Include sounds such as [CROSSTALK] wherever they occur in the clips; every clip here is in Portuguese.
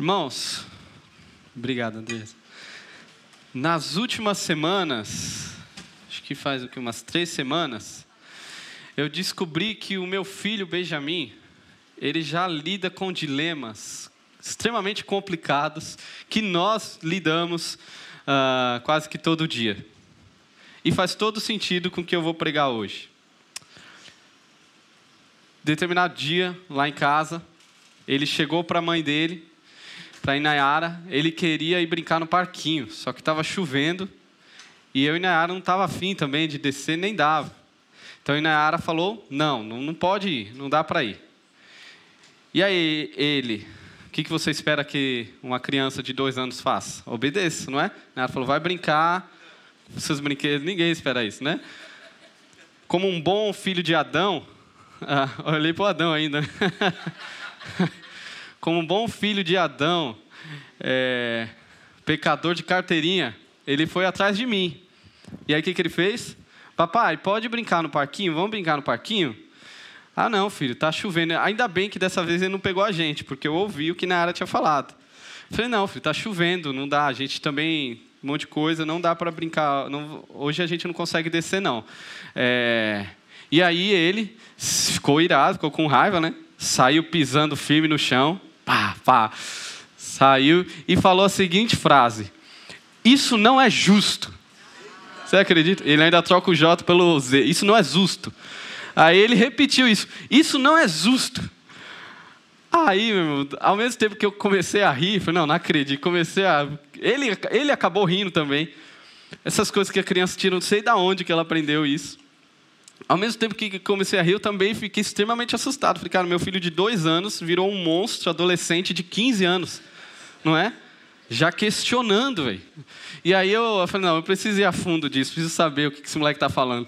Irmãos, obrigado, Andrés. Nas últimas semanas, acho que faz o que umas três semanas, eu descobri que o meu filho Benjamin, ele já lida com dilemas extremamente complicados que nós lidamos uh, quase que todo dia. E faz todo sentido com o que eu vou pregar hoje. Determinado dia, lá em casa, ele chegou para a mãe dele, para Inayara, ele queria ir brincar no parquinho, só que estava chovendo e eu e Inayara não estava afim também de descer, nem dava. Então Inayara falou: não, não pode ir, não dá para ir. E aí ele, o que, que você espera que uma criança de dois anos faça? Obedeça, não é? Ela falou: vai brincar seus brinquedos, ninguém espera isso, né? Como um bom filho de Adão, [LAUGHS] ah, olhei para o Adão ainda. [LAUGHS] Como um bom filho de Adão, é, pecador de carteirinha, ele foi atrás de mim. E aí o que, que ele fez? Papai, pode brincar no parquinho? Vamos brincar no parquinho? Ah, não, filho, tá chovendo. Ainda bem que dessa vez ele não pegou a gente, porque eu ouvi o que Nayara tinha falado. falei, não, filho, tá chovendo, não dá. A gente também um monte de coisa, não dá para brincar. Não, hoje a gente não consegue descer, não. É, e aí ele ficou irado, ficou com raiva, né? Saiu pisando firme no chão, pá, pá. Saiu e falou a seguinte frase: Isso não é justo. Você acredita? Ele ainda troca o J pelo Z. Isso não é justo. Aí ele repetiu isso. Isso não é justo. Aí, meu irmão, ao mesmo tempo que eu comecei a rir, falei, não, não acredito. Comecei a. Ele, ele acabou rindo também. Essas coisas que a criança tira, não sei de onde que ela aprendeu isso. Ao mesmo tempo que comecei a rir, eu também fiquei extremamente assustado. Falei, cara, meu filho de dois anos virou um monstro adolescente de 15 anos, não é? Já questionando, velho. E aí eu, falei, não, eu preciso ir a fundo disso, preciso saber o que esse moleque está falando.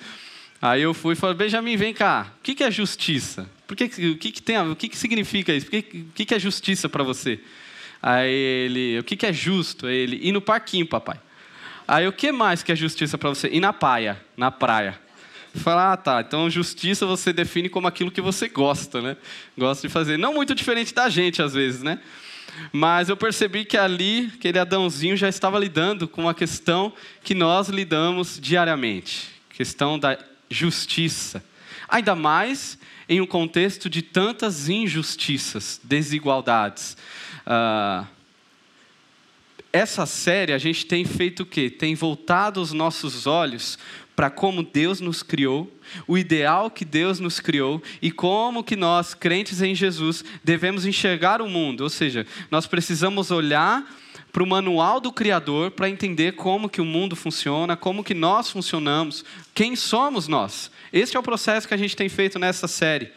Aí eu fui e falei, Benjamin, vem cá, o que é justiça? Por que, o que, que tem, o que, que significa isso? O que, que é justiça para você? Aí ele, o que, que é justo? Aí ele, ir no parquinho, papai. Aí o que mais que é justiça para você? Ir na praia, na praia. Falar, ah, tá, então justiça você define como aquilo que você gosta, né? Gosta de fazer. Não muito diferente da gente, às vezes, né? Mas eu percebi que ali, aquele Adãozinho já estava lidando com uma questão que nós lidamos diariamente. Questão da justiça. Ainda mais em um contexto de tantas injustiças, desigualdades. Uh, essa série a gente tem feito o quê? Tem voltado os nossos olhos para como Deus nos criou, o ideal que Deus nos criou e como que nós, crentes em Jesus, devemos enxergar o mundo. Ou seja, nós precisamos olhar para o manual do Criador para entender como que o mundo funciona, como que nós funcionamos, quem somos nós. Este é o processo que a gente tem feito nessa série.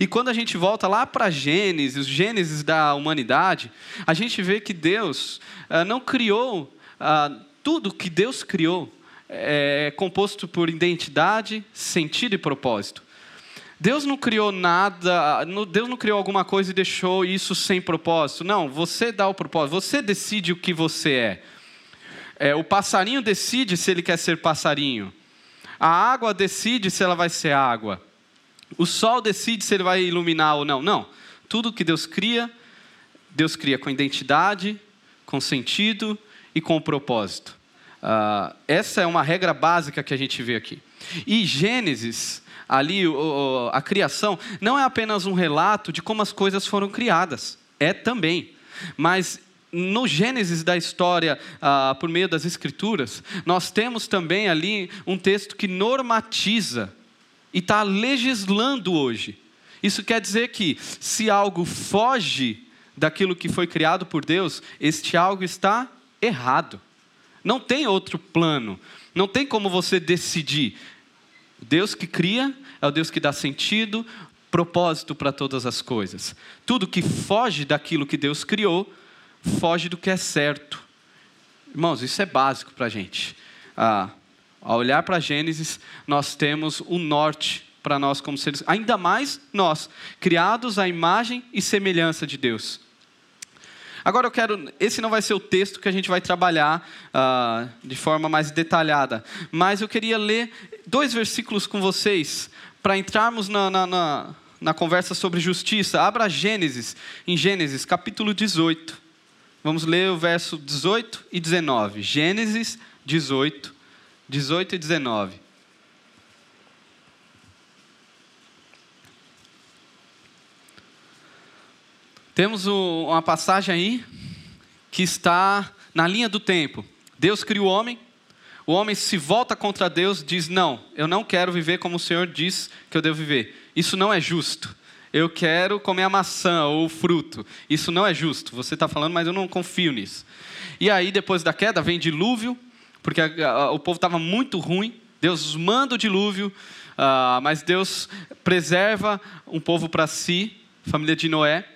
E quando a gente volta lá para Gênesis, os Gênesis da humanidade, a gente vê que Deus ah, não criou ah, tudo que Deus criou é composto por identidade, sentido e propósito. Deus não criou nada, Deus não criou alguma coisa e deixou isso sem propósito. Não, você dá o propósito, você decide o que você é. é. O passarinho decide se ele quer ser passarinho. A água decide se ela vai ser água. O sol decide se ele vai iluminar ou não. Não. Tudo que Deus cria, Deus cria com identidade, com sentido e com propósito. Uh, essa é uma regra básica que a gente vê aqui. E Gênesis ali a criação não é apenas um relato de como as coisas foram criadas, é também. Mas no Gênesis da história, ah, por meio das Escrituras, nós temos também ali um texto que normatiza e está legislando hoje. Isso quer dizer que, se algo foge daquilo que foi criado por Deus, este algo está errado. Não tem outro plano, não tem como você decidir. Deus que cria é o Deus que dá sentido, propósito para todas as coisas. Tudo que foge daquilo que Deus criou, foge do que é certo. Irmãos, isso é básico para a gente. Ah, ao olhar para Gênesis, nós temos o norte para nós como seres, ainda mais nós, criados à imagem e semelhança de Deus. Agora eu quero, esse não vai ser o texto que a gente vai trabalhar uh, de forma mais detalhada, mas eu queria ler dois versículos com vocês para entrarmos na, na, na, na, conversa sobre justiça. Abra Gênesis, em Gênesis capítulo 18. Vamos ler o verso 18 e 19. Gênesis 18, 18 e 19. Temos uma passagem aí que está na linha do tempo. Deus cria o homem, o homem se volta contra Deus, diz: Não, eu não quero viver como o Senhor diz que eu devo viver. Isso não é justo. Eu quero comer a maçã ou o fruto. Isso não é justo. Você está falando, mas eu não confio nisso. E aí, depois da queda, vem dilúvio, porque o povo estava muito ruim. Deus manda o dilúvio, uh, mas Deus preserva um povo para si, família de Noé.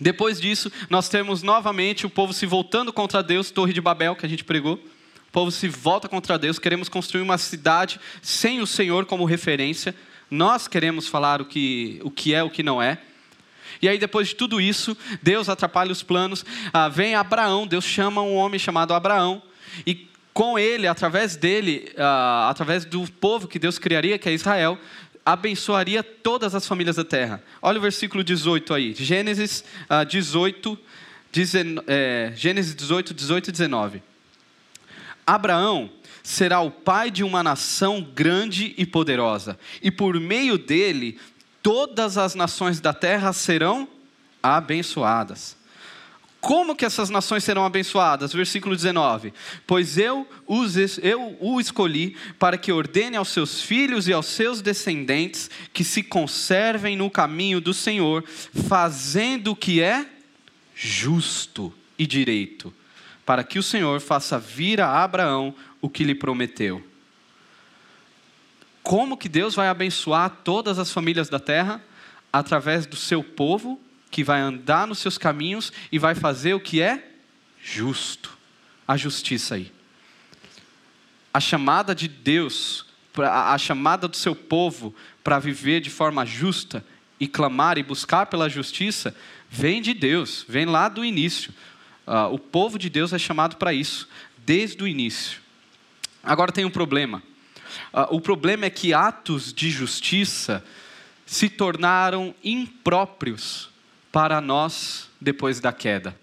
Depois disso, nós temos novamente o povo se voltando contra Deus, Torre de Babel, que a gente pregou. O povo se volta contra Deus, queremos construir uma cidade sem o Senhor como referência. Nós queremos falar o que, o que é, o que não é. E aí, depois de tudo isso, Deus atrapalha os planos. Ah, vem Abraão, Deus chama um homem chamado Abraão. E com ele, através dele, ah, através do povo que Deus criaria, que é Israel, abençoaria todas as famílias da terra. Olha o versículo 18 aí, Gênesis 18, é, Gênesis 18, 18 e 19. Abraão será o pai de uma nação grande e poderosa, e por meio dele todas as nações da terra serão abençoadas. Como que essas nações serão abençoadas? Versículo 19: Pois eu, os, eu o escolhi para que ordene aos seus filhos e aos seus descendentes que se conservem no caminho do Senhor, fazendo o que é justo e direito, para que o Senhor faça vir a Abraão o que lhe prometeu. Como que Deus vai abençoar todas as famílias da terra? Através do seu povo que vai andar nos seus caminhos e vai fazer o que é justo. A justiça aí. A chamada de Deus, a chamada do seu povo para viver de forma justa e clamar e buscar pela justiça, vem de Deus, vem lá do início. Uh, o povo de Deus é chamado para isso, desde o início. Agora tem um problema. Uh, o problema é que atos de justiça se tornaram impróprios para nós depois da queda.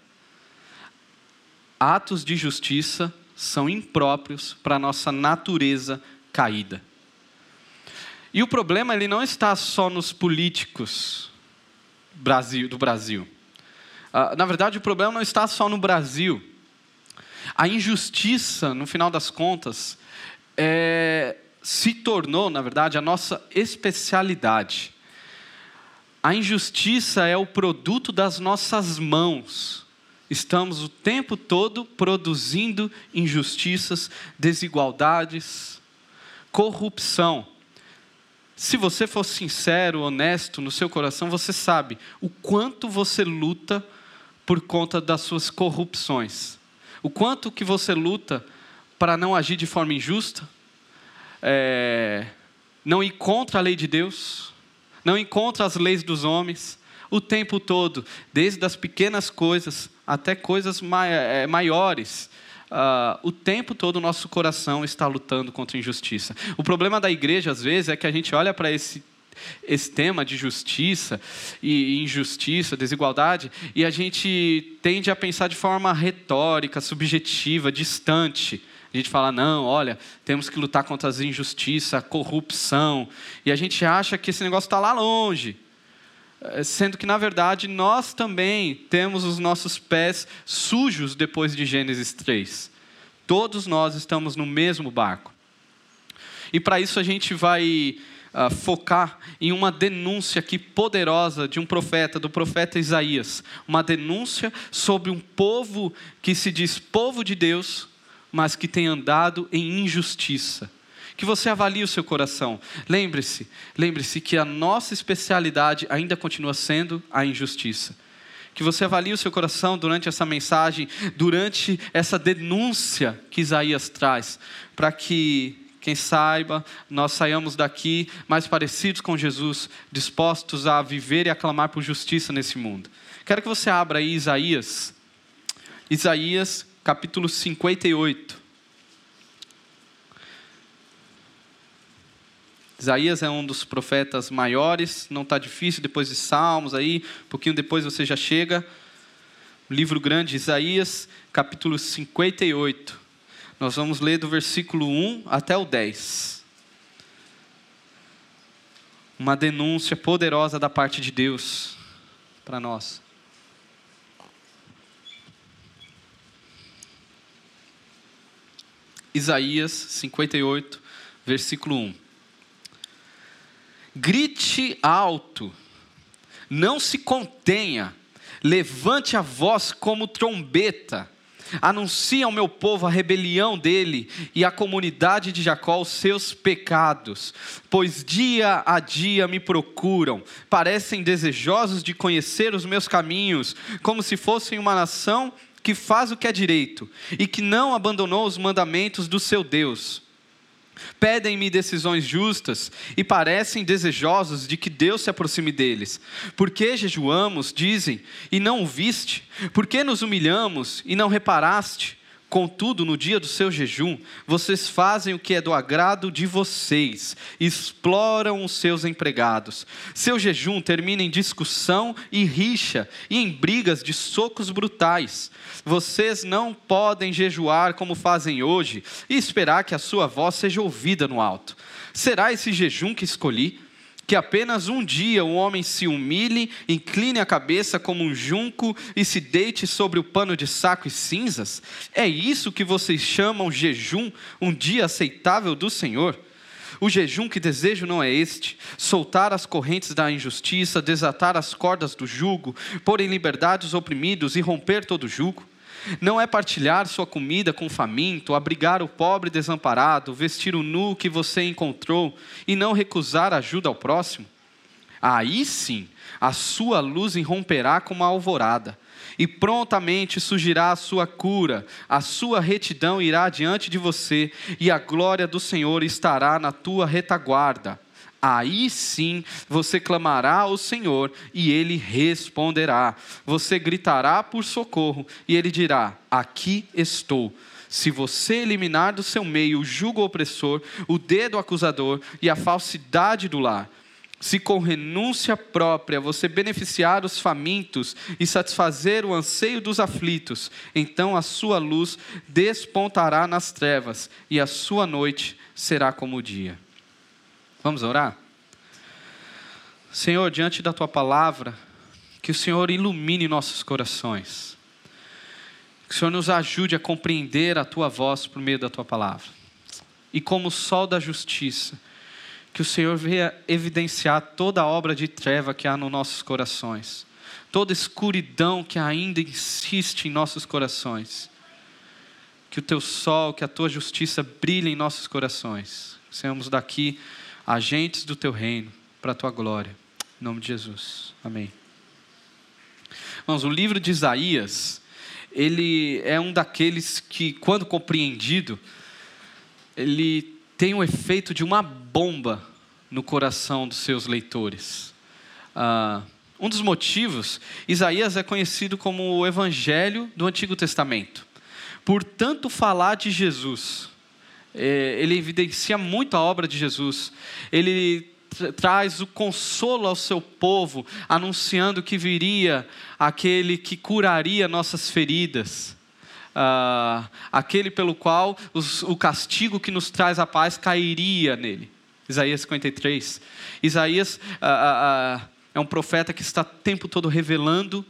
Atos de justiça são impróprios para a nossa natureza caída. E o problema ele não está só nos políticos do Brasil. Uh, na verdade, o problema não está só no Brasil. A injustiça, no final das contas, é, se tornou, na verdade, a nossa especialidade. A injustiça é o produto das nossas mãos. Estamos o tempo todo produzindo injustiças, desigualdades, corrupção. Se você for sincero, honesto no seu coração, você sabe o quanto você luta por conta das suas corrupções. O quanto que você luta para não agir de forma injusta, é, não ir contra a lei de Deus, não encontra as leis dos homens o tempo todo, desde as pequenas coisas até coisas eh, maiores. Uh, o tempo todo o nosso coração está lutando contra a injustiça. O problema da igreja, às vezes, é que a gente olha para esse, esse tema de justiça e injustiça, desigualdade, e a gente tende a pensar de forma retórica, subjetiva, distante. A gente fala, não, olha, temos que lutar contra as injustiças, a corrupção. E a gente acha que esse negócio está lá longe. Eh, sendo que, na verdade, nós também temos os nossos pés sujos depois de Gênesis 3. Todos nós estamos no mesmo barco. E para isso a gente vai uh, focar em uma denúncia aqui poderosa de um profeta, do profeta Isaías. Uma denúncia sobre um povo que se diz povo de Deus, mas que tem andado em injustiça. Que você avalie o seu coração. Lembre-se, lembre-se que a nossa especialidade ainda continua sendo a injustiça. Que você avalie o seu coração durante essa mensagem, durante essa denúncia que Isaías traz, para que quem saiba, nós saiamos daqui mais parecidos com Jesus, dispostos a viver e a clamar por justiça nesse mundo. Quero que você abra aí Isaías, Isaías capítulo 58. Isaías é um dos profetas maiores, não está difícil depois de Salmos aí, um pouquinho depois você já chega. livro grande, Isaías, capítulo 58. Nós vamos ler do versículo 1 até o 10. Uma denúncia poderosa da parte de Deus para nós. Isaías 58, versículo 1. Grite alto, não se contenha, levante a voz como trombeta, anuncie ao meu povo a rebelião dele e à comunidade de Jacó os seus pecados, pois dia a dia me procuram, parecem desejosos de conhecer os meus caminhos, como se fossem uma nação que faz o que é direito e que não abandonou os mandamentos do seu Deus. Pedem-me decisões justas e parecem desejosos de que Deus se aproxime deles. Por que jejuamos, dizem, e não o viste? Por que nos humilhamos e não reparaste? Contudo, no dia do seu jejum, vocês fazem o que é do agrado de vocês, exploram os seus empregados. Seu jejum termina em discussão e rixa, e em brigas de socos brutais. Vocês não podem jejuar como fazem hoje e esperar que a sua voz seja ouvida no alto. Será esse jejum que escolhi? Que apenas um dia o homem se humilhe, incline a cabeça como um junco e se deite sobre o pano de saco e cinzas? É isso que vocês chamam jejum, um dia aceitável do Senhor? O jejum que desejo não é este: soltar as correntes da injustiça, desatar as cordas do jugo, pôr em liberdade os oprimidos e romper todo jugo. Não é partilhar sua comida com o faminto, abrigar o pobre desamparado, vestir o nu que você encontrou e não recusar ajuda ao próximo? Aí sim, a sua luz irromperá como a alvorada, e prontamente surgirá a sua cura, a sua retidão irá diante de você, e a glória do Senhor estará na tua retaguarda aí sim você clamará ao Senhor e ele responderá. Você gritará por socorro e ele dirá: Aqui estou. Se você eliminar do seu meio o jugo opressor, o dedo acusador e a falsidade do lar, se com renúncia própria você beneficiar os famintos e satisfazer o anseio dos aflitos, então a sua luz despontará nas trevas e a sua noite será como o dia. Vamos orar? Senhor, diante da tua palavra, que o Senhor ilumine nossos corações. Que o Senhor nos ajude a compreender a tua voz por meio da tua palavra. E como o sol da justiça, que o Senhor venha evidenciar toda a obra de treva que há nos nossos corações, toda escuridão que ainda insiste em nossos corações. Que o teu sol, que a tua justiça brilhe em nossos corações. Sejamos daqui agentes do teu reino, para a tua glória. Em nome de Jesus. Amém. Irmãos, o livro de Isaías, ele é um daqueles que, quando compreendido, ele tem o efeito de uma bomba no coração dos seus leitores. Ah, um dos motivos, Isaías é conhecido como o Evangelho do Antigo Testamento. Por tanto falar de Jesus, ele evidencia muito a obra de Jesus. Ele traz o consolo ao seu povo, anunciando que viria aquele que curaria nossas feridas. Uh, aquele pelo qual os, o castigo que nos traz a paz cairia nele. Isaías 53. Isaías uh, uh, é um profeta que está o tempo todo revelando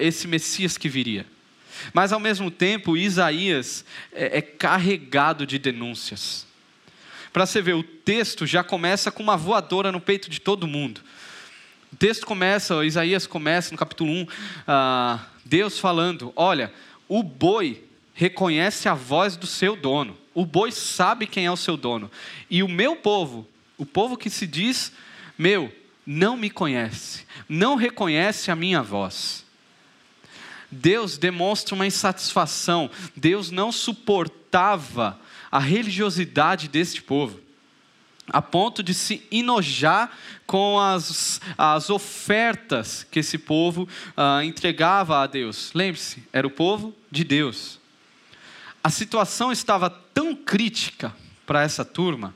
esse Messias que viria. Mas, ao mesmo tempo, Isaías é, é carregado de denúncias. Para você ver, o texto já começa com uma voadora no peito de todo mundo. O texto começa, Isaías começa no capítulo 1, uh, ah, Deus falando: Olha, o boi reconhece a voz do seu dono, o boi sabe quem é o seu dono, e o meu povo, o povo que se diz meu, não me conhece, não reconhece a minha voz. Deus demonstra uma insatisfação, Deus não suportava a religiosidade deste povo, a ponto de se enojar com as, as ofertas que esse povo ah, entregava a Deus. Lembre-se, era o povo de Deus. A situação estava tão crítica para essa turma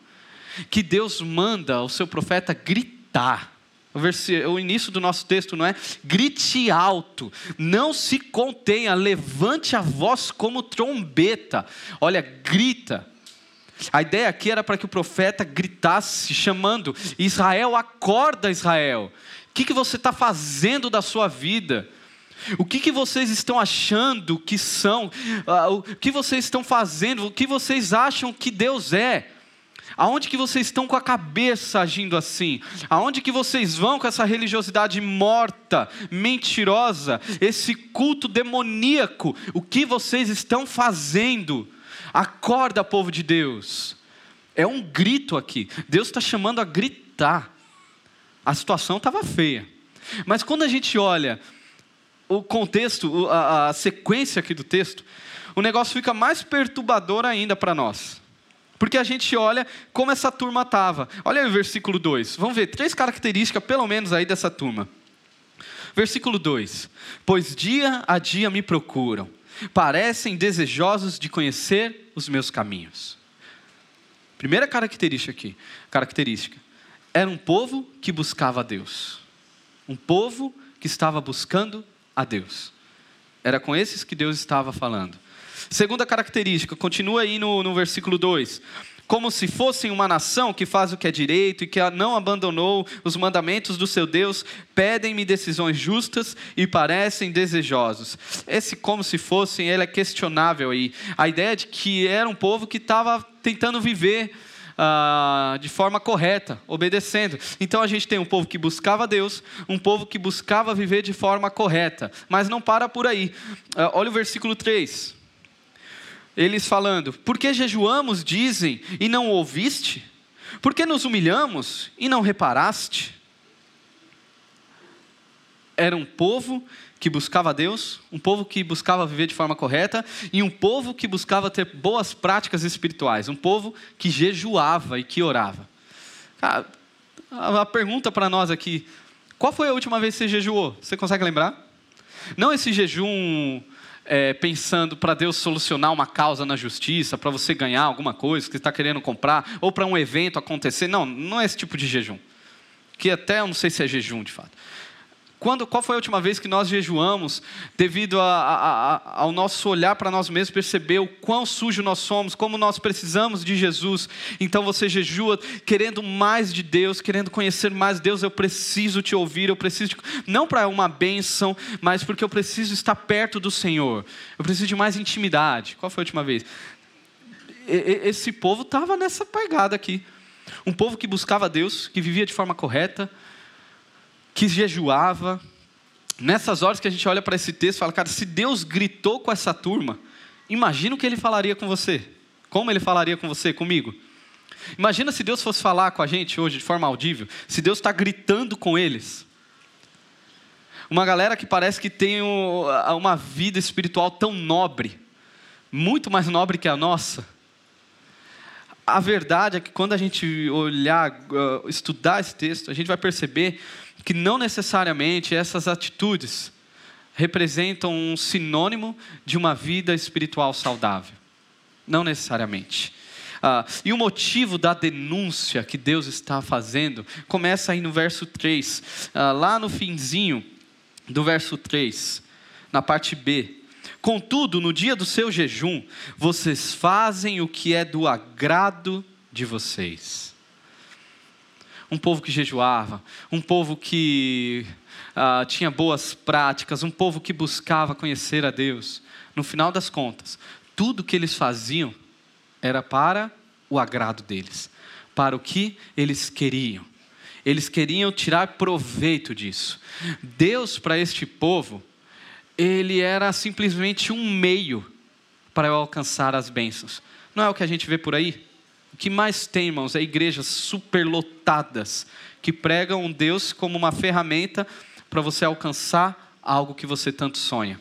que Deus manda o seu profeta gritar. O, início do nosso texto não é grite alto, não se contenha, levante a voz como trombeta. Olha, grita. A ideia aqui era para que o profeta gritasse, chamando: Israel, acorda, Israel. O que, que você está fazendo da sua vida? O que, que vocês estão achando que são? Ah, o que vocês estão fazendo? O que vocês acham que Deus é? Aonde que vocês estão com a cabeça agindo assim? Aonde que vocês vão com essa religiosidade morta, mentirosa, esse culto demoníaco? O que vocês estão fazendo? Acorda, povo de Deus. É um grito aqui. Deus está chamando a gritar. A situação estava feia. Mas quando a gente olha o contexto, a, a sequência aqui do texto, o negócio fica mais perturbador ainda para nós. Porque a gente olha como essa turma estava. Olha aí o versículo 2. Vamos ver três características, pelo menos, aí dessa turma. Versículo 2: Pois dia a dia me procuram, parecem desejosos de conhecer os meus caminhos. Primeira característica aqui, característica, era um povo que buscava a Deus. Um povo que estava buscando a Deus. Era com esses que Deus estava falando. Segunda característica, continua aí no, no versículo 2 como se fossem uma nação que faz o que é direito e que não abandonou os mandamentos do seu Deus, pedem-me decisões justas e parecem desejosos. Esse como se fossem, ele é questionável aí. A ideia de que era um povo que estava tentando viver ah, de forma correta, obedecendo. Então a gente tem um povo que buscava Deus, um povo que buscava viver de forma correta, mas não para por aí. Ah, olha o versículo 3 eles falando: Por que jejuamos, dizem, e não ouviste? Por que nos humilhamos e não reparaste? Era um povo que buscava Deus, um povo que buscava viver de forma correta e um povo que buscava ter boas práticas espirituais, um povo que jejuava e que orava. A pergunta para nós aqui: qual foi a última vez que você jejuou? Você consegue lembrar? Não esse jejum é, pensando para Deus solucionar uma causa na justiça, para você ganhar alguma coisa que você está querendo comprar, ou para um evento acontecer. Não, não é esse tipo de jejum. Que até eu não sei se é jejum de fato. Quando, qual foi a última vez que nós jejuamos devido a, a, a, ao nosso olhar para nós mesmos, perceber o quão sujo nós somos, como nós precisamos de Jesus? Então você jejua querendo mais de Deus, querendo conhecer mais Deus. Eu preciso te ouvir, eu preciso, de, não para uma bênção, mas porque eu preciso estar perto do Senhor. Eu preciso de mais intimidade. Qual foi a última vez? Esse povo estava nessa pegada aqui. Um povo que buscava Deus, que vivia de forma correta, que jejuava. Nessas horas que a gente olha para esse texto e fala, cara, se Deus gritou com essa turma, imagina o que ele falaria com você. Como ele falaria com você, comigo? Imagina se Deus fosse falar com a gente hoje de forma audível, se Deus está gritando com eles. Uma galera que parece que tem uma vida espiritual tão nobre, muito mais nobre que a nossa. A verdade é que quando a gente olhar, uh, estudar esse texto, a gente vai perceber que não necessariamente essas atitudes representam um sinônimo de uma vida espiritual saudável. Não necessariamente. Ah, e o motivo da denúncia que Deus está fazendo começa aí no verso 3, ah, lá no finzinho do verso 3, na parte B. Contudo, no dia do seu jejum, vocês fazem o que é do agrado de vocês um povo que jejuava, um povo que ah, tinha boas práticas, um povo que buscava conhecer a Deus. No final das contas, tudo que eles faziam era para o agrado deles, para o que eles queriam. Eles queriam tirar proveito disso. Deus, para este povo, ele era simplesmente um meio para eu alcançar as bênçãos. Não é o que a gente vê por aí? Que mais tem, irmãos, é igrejas superlotadas que pregam um Deus como uma ferramenta para você alcançar algo que você tanto sonha.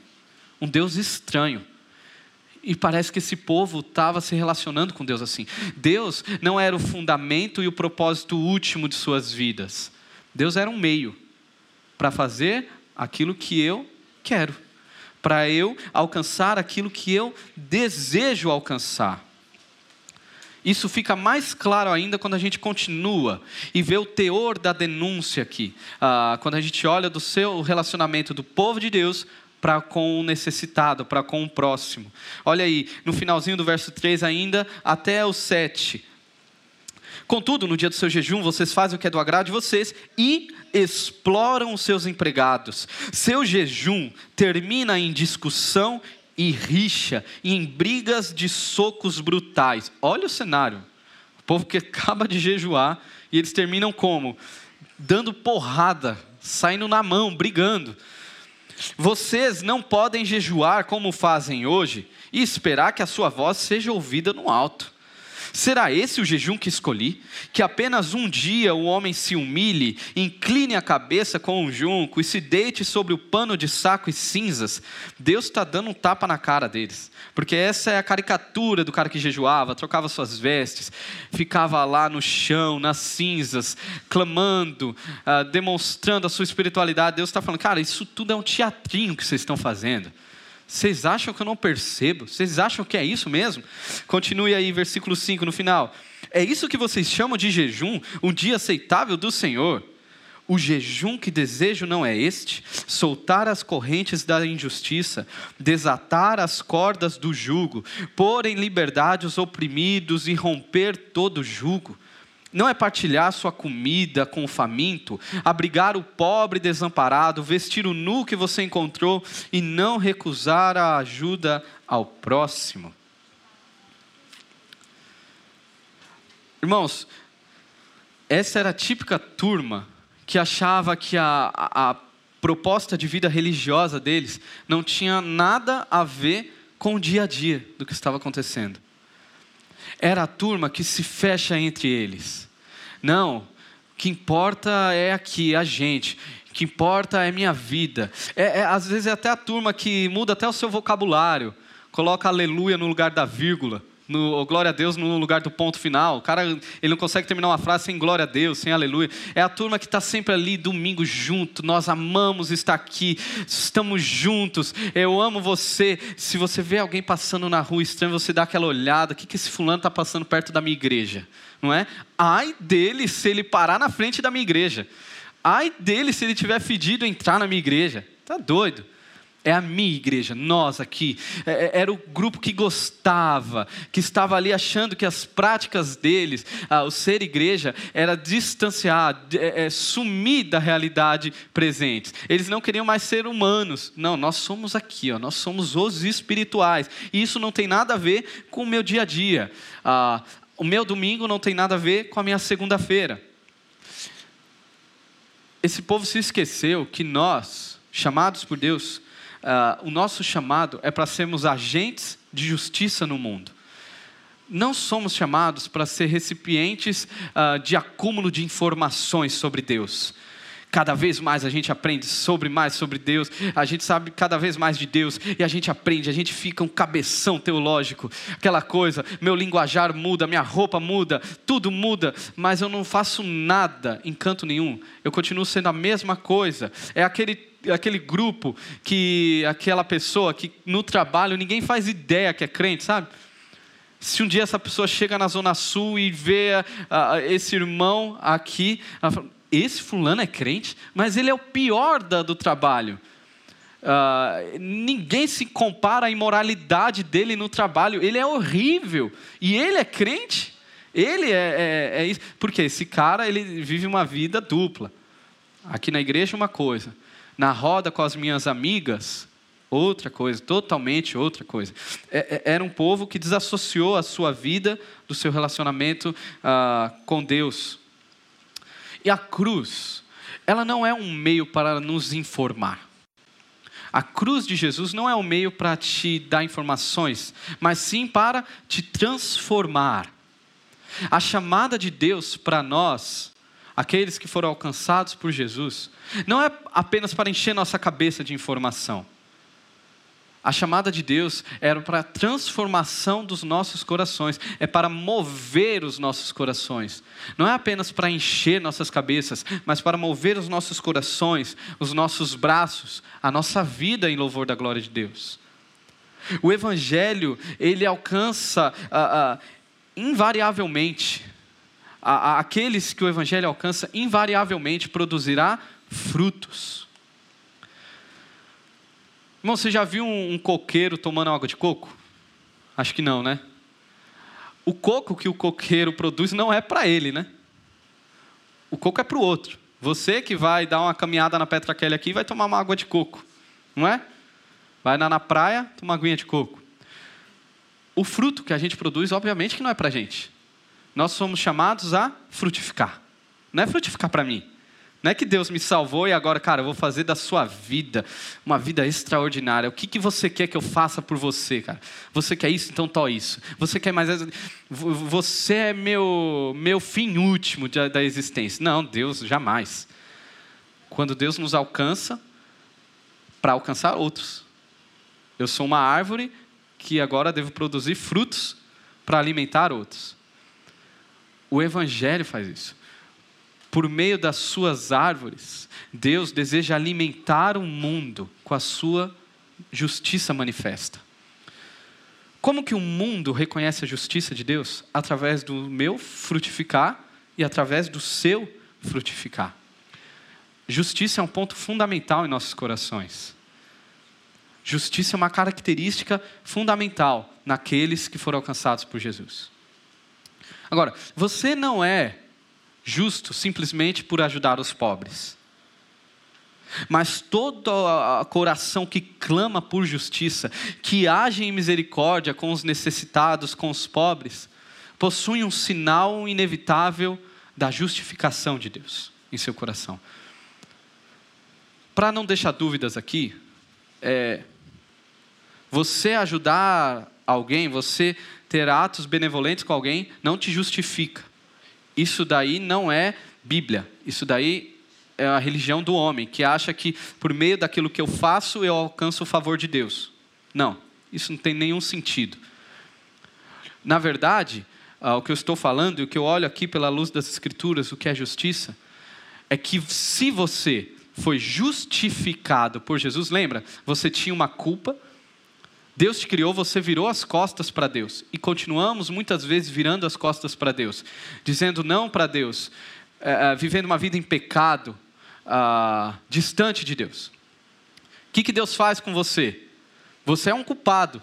Um Deus estranho. E parece que esse povo estava se relacionando com Deus assim. Deus não era o fundamento e o propósito último de suas vidas. Deus era um meio para fazer aquilo que eu quero, para eu alcançar aquilo que eu desejo alcançar. Isso fica mais claro ainda quando a gente continua e vê o teor da denúncia aqui. Ah, quando a gente olha do seu relacionamento do povo de Deus para com o necessitado, para com o próximo. Olha aí, no finalzinho do verso 3 ainda, até o 7. Contudo, no dia do seu jejum, vocês fazem o que é do agrado de vocês e exploram os seus empregados. Seu jejum termina em discussão e rixa, e em brigas de socos brutais. Olha o cenário. O povo que acaba de jejuar e eles terminam como? Dando porrada, saindo na mão, brigando. Vocês não podem jejuar como fazem hoje e esperar que a sua voz seja ouvida no alto. Será esse o jejum que escolhi? Que apenas um dia o homem se humilhe, incline a cabeça com um junco e se deite sobre o pano de saco e cinzas? Deus está dando um tapa na cara deles, porque essa é a caricatura do cara que jejuava, trocava suas vestes, ficava lá no chão, nas cinzas, clamando, uh, demonstrando a sua espiritualidade. Deus está falando, cara, isso tudo é um teatrinho que vocês estão fazendo. Vocês acham que eu não percebo? Vocês acham que é isso mesmo? Continue aí, versículo 5 no final. É isso que vocês chamam de jejum, um dia aceitável do Senhor? O jejum que desejo não é este: soltar as correntes da injustiça, desatar as cordas do jugo, pôr em liberdade os oprimidos e romper todo jugo não é partilhar sua comida com o faminto, abrigar o pobre desamparado, vestir o nu que você encontrou e não recusar a ajuda ao próximo. Irmãos, essa era a típica turma que achava que a, a, a proposta de vida religiosa deles não tinha nada a ver com o dia a dia do que estava acontecendo era a turma que se fecha entre eles. Não, o que importa é aqui, a gente. O que importa é minha vida. É, é, às vezes é até a turma que muda até o seu vocabulário. Coloca aleluia no lugar da vírgula. No, glória a Deus no lugar do ponto final. O cara ele não consegue terminar uma frase sem glória a Deus, sem aleluia. É a turma que está sempre ali domingo junto. Nós amamos estar aqui, estamos juntos. Eu amo você. Se você vê alguém passando na rua estranho, você dá aquela olhada: o que, que esse fulano está passando perto da minha igreja? Não é? Ai dele se ele parar na frente da minha igreja. Ai dele se ele tiver fedido entrar na minha igreja. Tá doido? É a minha igreja, nós aqui. É, é, era o grupo que gostava, que estava ali achando que as práticas deles, ah, o ser igreja, era distanciar, é, é, sumir da realidade presente. Eles não queriam mais ser humanos. Não, nós somos aqui, ó, nós somos os espirituais. E isso não tem nada a ver com o meu dia a dia. Ah, o meu domingo não tem nada a ver com a minha segunda-feira. Esse povo se esqueceu que nós, chamados por Deus, uh, o nosso chamado é para sermos agentes de justiça no mundo. Não somos chamados para ser recipientes uh, de acúmulo de informações sobre Deus. Cada vez mais a gente aprende sobre mais sobre Deus, a gente sabe cada vez mais de Deus e a gente aprende, a gente fica um cabeção teológico, aquela coisa, meu linguajar muda, minha roupa muda, tudo muda, mas eu não faço nada em canto nenhum, eu continuo sendo a mesma coisa. É aquele aquele grupo que aquela pessoa que no trabalho ninguém faz ideia que é crente, sabe? Se um dia essa pessoa chega na Zona Sul e vê uh, esse irmão aqui, ela fala, esse fulano é crente, mas ele é o pior da, do trabalho. Uh, ninguém se compara à imoralidade dele no trabalho, ele é horrível. E ele é crente? Ele é, é, é isso. Porque esse cara ele vive uma vida dupla. Aqui na igreja, uma coisa na roda com as minhas amigas, outra coisa, totalmente outra coisa. É, é, era um povo que desassociou a sua vida do seu relacionamento ah, com Deus. E a cruz, ela não é um meio para nos informar. A cruz de Jesus não é um meio para te dar informações, mas sim para te transformar. A chamada de Deus para nós aqueles que foram alcançados por Jesus, não é apenas para encher nossa cabeça de informação. A chamada de Deus era para a transformação dos nossos corações, é para mover os nossos corações. Não é apenas para encher nossas cabeças, mas para mover os nossos corações, os nossos braços, a nossa vida em louvor da glória de Deus. O Evangelho, ele alcança, invariavelmente, a, a, aqueles que o Evangelho alcança, invariavelmente produzirá frutos. Irmão, você já viu um, um coqueiro tomando água de coco? Acho que não, né? O coco que o coqueiro produz não é para ele, né? O coco é para o outro. Você que vai dar uma caminhada na Petra Kelly aqui vai tomar uma água de coco, não é? Vai lá na praia, tomar uma aguinha de coco. O fruto que a gente produz, obviamente que não é para a gente. Nós somos chamados a frutificar. Não é frutificar para mim. Não é que Deus me salvou e agora, cara, eu vou fazer da sua vida uma vida extraordinária. O que, que você quer que eu faça por você, cara? Você quer isso? Então to isso. Você quer mais. Você é meu, meu fim último da existência. Não, Deus, jamais. Quando Deus nos alcança, para alcançar outros. Eu sou uma árvore que agora devo produzir frutos para alimentar outros. O Evangelho faz isso por meio das suas árvores, Deus deseja alimentar o mundo com a sua justiça manifesta. Como que o mundo reconhece a justiça de Deus? Através do meu frutificar e através do seu frutificar. Justiça é um ponto fundamental em nossos corações. Justiça é uma característica fundamental naqueles que foram alcançados por Jesus. Agora, você não é justo simplesmente por ajudar os pobres. Mas todo coração que clama por justiça, que age em misericórdia com os necessitados, com os pobres, possui um sinal inevitável da justificação de Deus em seu coração. Para não deixar dúvidas aqui, é, você ajudar alguém, você ter atos benevolentes com alguém, não te justifica. Isso daí não é Bíblia. Isso daí é a religião do homem, que acha que por meio daquilo que eu faço eu alcanço o favor de Deus. Não, isso não tem nenhum sentido. Na verdade, ah, o que eu estou falando e o que eu olho aqui pela luz das Escrituras, o que é justiça, é que se você foi justificado por Jesus, lembra? Você tinha uma culpa, Deus te criou, você virou as costas para Deus. E continuamos muitas vezes virando as costas para Deus, dizendo não para Deus, é, é, vivendo uma vida em pecado, ah, distante de Deus. O que, que Deus faz com você? Você é um culpado.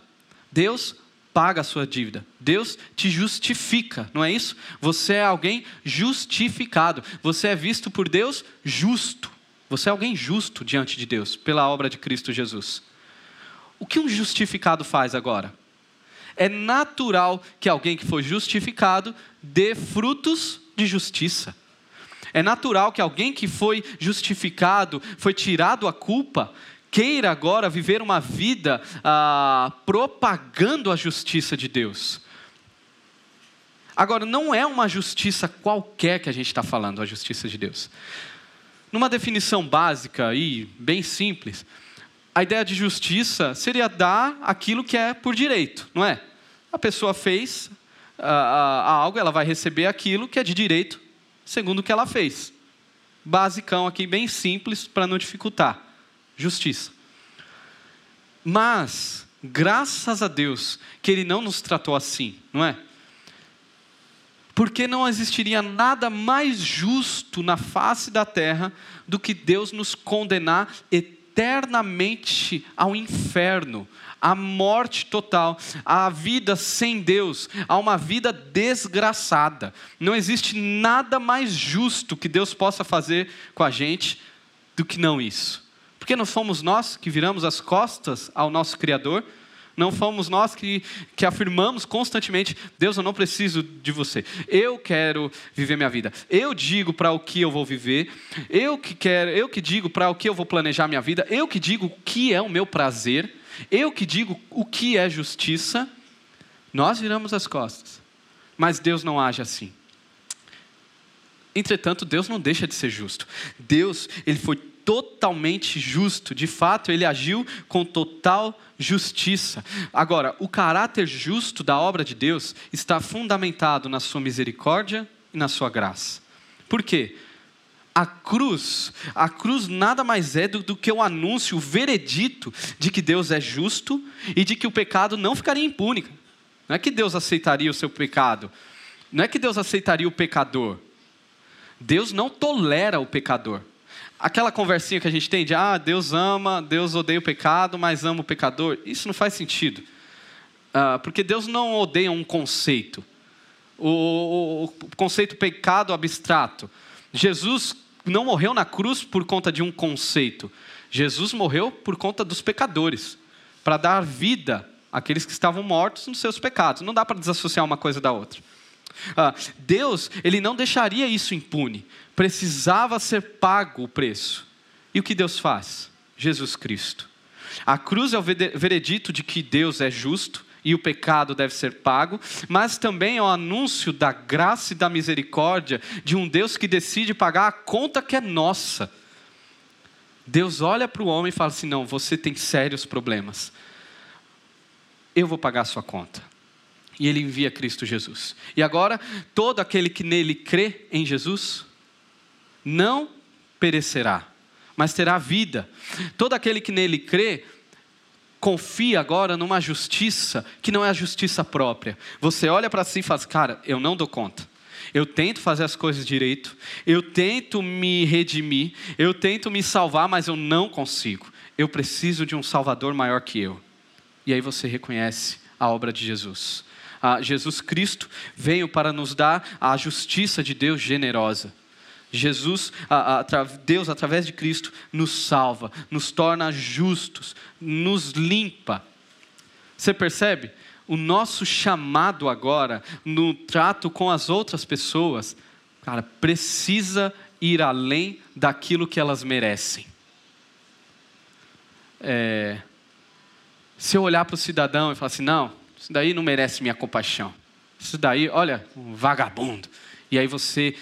Deus paga a sua dívida. Deus te justifica, não é isso? Você é alguém justificado. Você é visto por Deus justo. Você é alguém justo diante de Deus, pela obra de Cristo Jesus. O que um justificado faz agora? É natural que alguém que foi justificado dê frutos de justiça. É natural que alguém que foi justificado, foi tirado a culpa, queira agora viver uma vida ah, propagando a justiça de Deus. Agora, não é uma justiça qualquer que a gente está falando, a justiça de Deus. Numa definição básica e bem simples, a ideia de justiça seria dar aquilo que é por direito, não é? A pessoa fez uh, algo, ela vai receber aquilo que é de direito, segundo o que ela fez. Basicão aqui, bem simples, para não dificultar. Justiça. Mas, graças a Deus, que Ele não nos tratou assim, não é? Porque não existiria nada mais justo na face da terra do que Deus nos condenar eternamente eternamente ao inferno, à morte total, à vida sem Deus, a uma vida desgraçada. Não existe nada mais justo que Deus possa fazer com a gente do que não isso. Porque não fomos nós que viramos as costas ao nosso Criador, não fomos nós que, que afirmamos constantemente: Deus, eu não preciso de você. Eu quero viver minha vida. Eu digo para o que eu vou viver. Eu que quero, eu que digo para o que eu vou planejar minha vida. Eu que digo o que é o meu prazer. Eu que digo o que é justiça. Nós viramos as costas. Mas Deus não age assim. Entretanto, Deus não deixa de ser justo. Deus, ele foi totalmente justo. De fato, ele agiu com total justiça. Agora, o caráter justo da obra de Deus está fundamentado na sua misericórdia e na sua graça. Por quê? A cruz, a cruz nada mais é do, do, que o anúncio, o veredito de que Deus é justo e de que o pecado não ficaria impune. Não é que Deus aceitaria o seu pecado. Não é que Deus aceitaria o pecador. Deus não tolera o pecador. Aquela conversinha que a gente tem de, ah, Deus ama, Deus odeia o pecado, mas ama o pecador, isso não faz sentido. Ah, porque Deus não odeia um conceito. O, o, o conceito pecado abstrato. Jesus não morreu na cruz por conta de um conceito. Jesus morreu por conta dos pecadores, para dar vida àqueles que estavam mortos nos seus pecados. Não dá para desassociar uma coisa da outra. Ah, Deus, ele não deixaria isso impune. Precisava ser pago o preço. E o que Deus faz? Jesus Cristo. A cruz é o veredito de que Deus é justo e o pecado deve ser pago, mas também é o anúncio da graça e da misericórdia de um Deus que decide pagar a conta que é nossa. Deus olha para o homem e fala assim: não, você tem sérios problemas. Eu vou pagar a sua conta. E ele envia Cristo Jesus. E agora, todo aquele que nele crê em Jesus, não perecerá, mas terá vida. Todo aquele que nele crê, confia agora numa justiça que não é a justiça própria. Você olha para si e fala: Cara, eu não dou conta. Eu tento fazer as coisas direito, eu tento me redimir, eu tento me salvar, mas eu não consigo. Eu preciso de um Salvador maior que eu. E aí você reconhece a obra de Jesus. Ah, Jesus Cristo veio para nos dar a justiça de Deus generosa. Jesus, Deus, através de Cristo, nos salva, nos torna justos, nos limpa. Você percebe? O nosso chamado agora, no trato com as outras pessoas, cara, precisa ir além daquilo que elas merecem. É, se eu olhar para o cidadão e falar assim, não, isso daí não merece minha compaixão. Isso daí, olha, um vagabundo. E aí você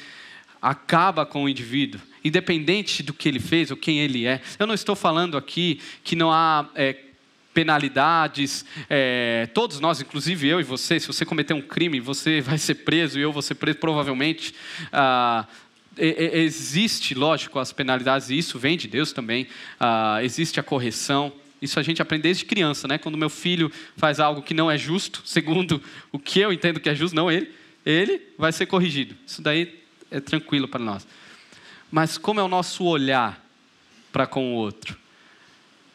acaba com o indivíduo, independente do que ele fez ou quem ele é. Eu não estou falando aqui que não há é, penalidades. É, todos nós, inclusive eu e você, se você cometer um crime, você vai ser preso e eu vou ser preso, provavelmente. Ah, existe, lógico, as penalidades, e isso vem de Deus também. Ah, existe a correção. Isso a gente aprende desde criança, né? Quando meu filho faz algo que não é justo, [LAUGHS] segundo o que eu entendo que é justo, não ele, ele vai ser corrigido. Isso daí é tranquilo para nós. Mas como é o nosso olhar para com o outro?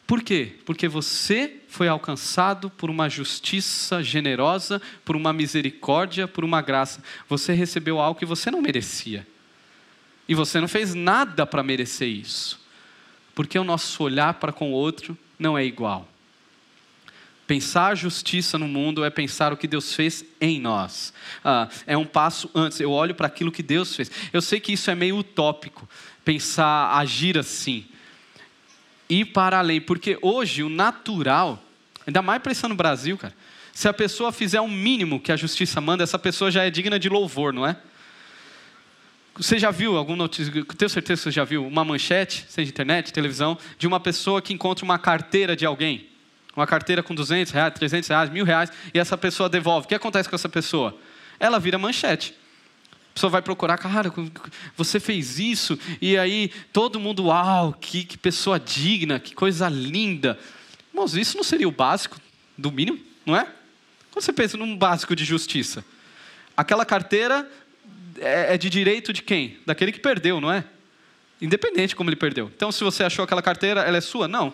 Por quê? Porque você foi alcançado por uma justiça generosa, por uma misericórdia, por uma graça. Você recebeu algo que você não merecia. E você não fez nada para merecer isso. Porque o nosso olhar para com o outro não é igual. Pensar justiça no mundo é pensar o que Deus fez em nós. Ah, é um passo antes. Eu olho para aquilo que Deus fez. Eu sei que isso é meio utópico, pensar, agir assim. Ir para além, porque hoje o natural, ainda mais para no Brasil, cara, se a pessoa fizer o mínimo que a justiça manda, essa pessoa já é digna de louvor, não é? Você já viu alguma notícia, tenho certeza que você já viu, uma manchete, seja internet, televisão, de uma pessoa que encontra uma carteira de alguém uma carteira com 200 reais, 300 reais, mil reais, e essa pessoa devolve. O que acontece com essa pessoa? Ela vira manchete. A pessoa vai procurar, cara, você fez isso, e aí todo mundo, uau, que, que pessoa digna, que coisa linda. Irmãos, isso não seria o básico, do mínimo, não é? Quando você pensa num básico de justiça, aquela carteira é, é de direito de quem? Daquele que perdeu, não é? Independente como ele perdeu. Então, se você achou aquela carteira, ela é sua? Não.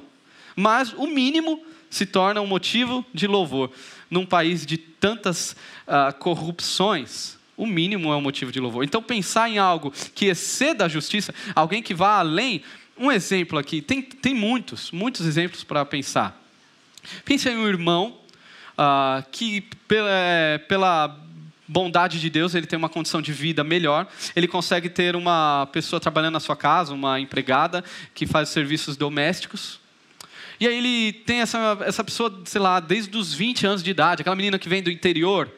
Mas o mínimo se torna um motivo de louvor. Num país de tantas uh, corrupções, o mínimo é um motivo de louvor. Então, pensar em algo que exceda a justiça, alguém que vá além. Um exemplo aqui, tem, tem muitos, muitos exemplos para pensar. Pense em um irmão uh, que, pela, é, pela bondade de Deus, ele tem uma condição de vida melhor, ele consegue ter uma pessoa trabalhando na sua casa, uma empregada que faz serviços domésticos, e aí ele tem essa, essa pessoa, sei lá, desde os 20 anos de idade, aquela menina que vem do interior,